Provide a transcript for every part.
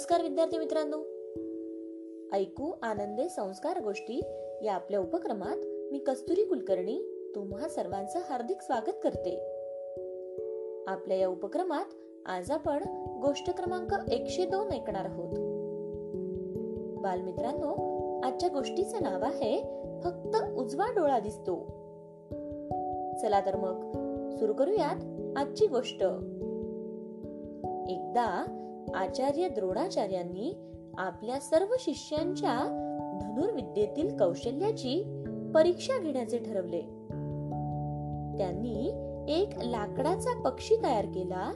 नमस्कार विद्यार्थी मित्रांनो. ऐकू आनंदे संस्कार गोष्टी या आपल्या उपक्रमात मी कस्तुरी कुलकर्णी तुम्हा सर्वांचं हार्दिक स्वागत करते. आपल्या या उपक्रमात आज आपण गोष्ट क्रमांक एकशे दोन ऐकणार आहोत. बालमित्रांनो आजच्या गोष्टीचं नाव आहे फक्त उजवा डोळा दिसतो. चला तर मग सुरू करूयात आजची गोष्ट. एकदा आचार्य द्रोणाचार्यांनी आपल्या सर्व शिष्यांच्या धनुर्विद्येतील कौशल्याची परीक्षा घेण्याचे ठरवले. त्यांनी एक लाकडाचा पक्षी तयार केला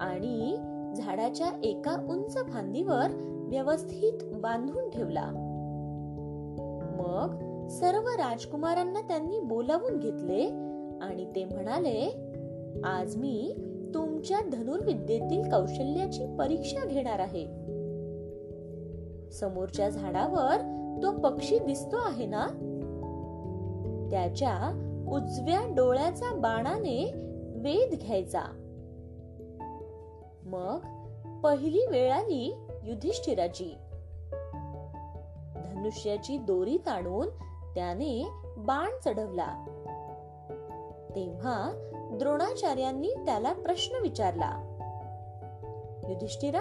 आणि झाडाच्या एका उंच फांदीवर व्यवस्थित बांधून ठेवला. मग सर्व राजकुमारांना त्यांनी बोलावून घेतले आणि ते म्हणाले आज मी तुमच्या धनुर्विद्येतील कौशल्याची परीक्षा घेणार आहे. समोरच्या झाडावर तो पक्षी दिसतो आहे ना? त्याच्या उजव्या डोळ्याचा बाणाने वेध घ्यायचा. मग पहिली वेळ आली युधिष्ठिराची. धनुष्याची दोरी ताणून त्याने बाण चढवला. तेव्हा द्रोणाचार्यांनी त्याला प्रश्न विचारला. युधिष्ठिरा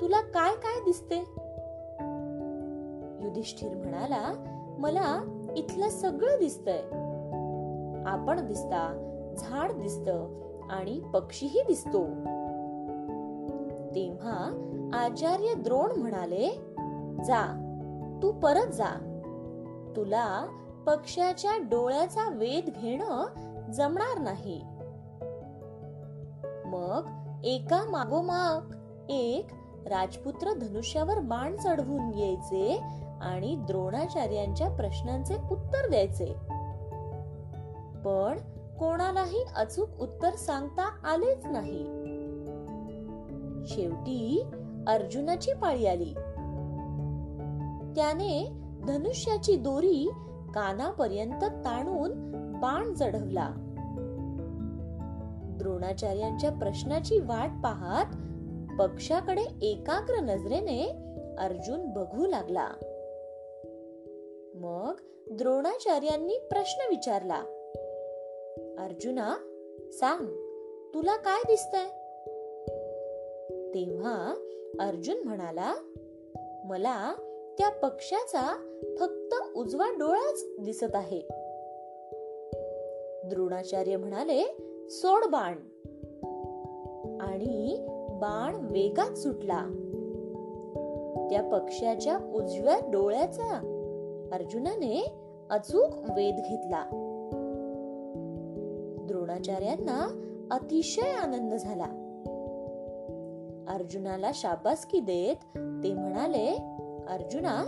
तुला काय काय दिसते? युधिष्ठिर म्हणाला मला इथलं सगळं दिसतंय. आपण दिसता झाड दिसत आणि पक्षीही दिसतो. तेव्हा आचार्य द्रोण म्हणाले जा तू परत जा. तुला पक्ष्याच्या डोळ्याचा वेध घेणं जमणार नाही. मग एका मागोमाग एक राजपुत्र धनुष्यावर बाण चढवून यायचे आणि द्रोणाचार्यांच्या प्रश्नांचे उत्तर द्यायचे. पण कोणालाही अचूक उत्तर सांगता आलेच नाही. शेवटी अर्जुनाची पाळी आली. त्याने धनुष्याची दोरी कानापर्यंत ताणून बाण चढवला. द्रोणाचार्यांच्या प्रश्नाची वाट पाहत पक्षाकडे एकाग्र नजरेने अर्जुन बघू लागला. मग द्रोणाचार्यांनी प्रश्न विचारला अर्जुना सांग तुला काय दिसतंय? तेव्हा अर्जुन म्हणाला मला त्या पक्षाचा फक्त उजवा डोळाच दिसत आहे. द्रोणाचार्य म्हणाले सोड बाण. आणि बाण वेगात सुटला. त्या पक्ष्याच्या उजव्या डोळ्याचा अर्जुनाने अचूक वेध घेतला. द्रोणाचार्यांना अतिशय आनंद झाला. अर्जुनाला शाबासकी देत ते म्हणाले अर्जुना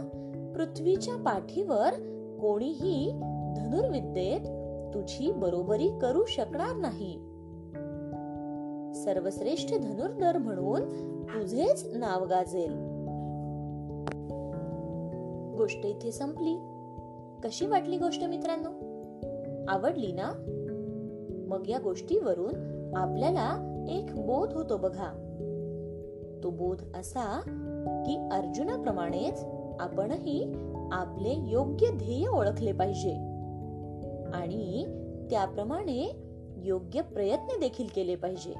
पृथ्वीच्या पाठीवर कोणीही धनुर्विद्येत तुझी बरोबरी करू शकणार नाही. सर्वश्रेष्ठ धनुर्धर म्हणून तुझेच नाव गाजेल. गोष्ट इथे संपली. कशी वाटली गोष्ट मित्रांनो? आवडली ना? मग या गोष्टीवरून आपल्याला एक बोध होतो बघा. तो बोध असा की अर्जुनाप्रमाणेच आपणही आपले योग्य ध्येय ओळखले पाहिजे. आणि त्याप्रमाणे योग्य प्रयत्न देखील केले पाहिजे.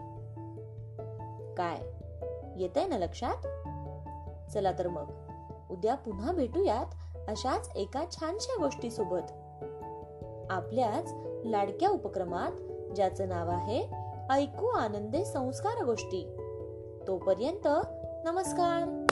काय? येत आहे ना लक्षात? चला तर मग. उद्या पुन्हा भेटूयात अशाच एका छानशा गोष्टी सोबत आपल्याच लाडक्या उपक्रमात ज्याचं नाव आहे ऐकू आनंदे संस्कार गोष्टी. तोपर्यंत नमस्कार!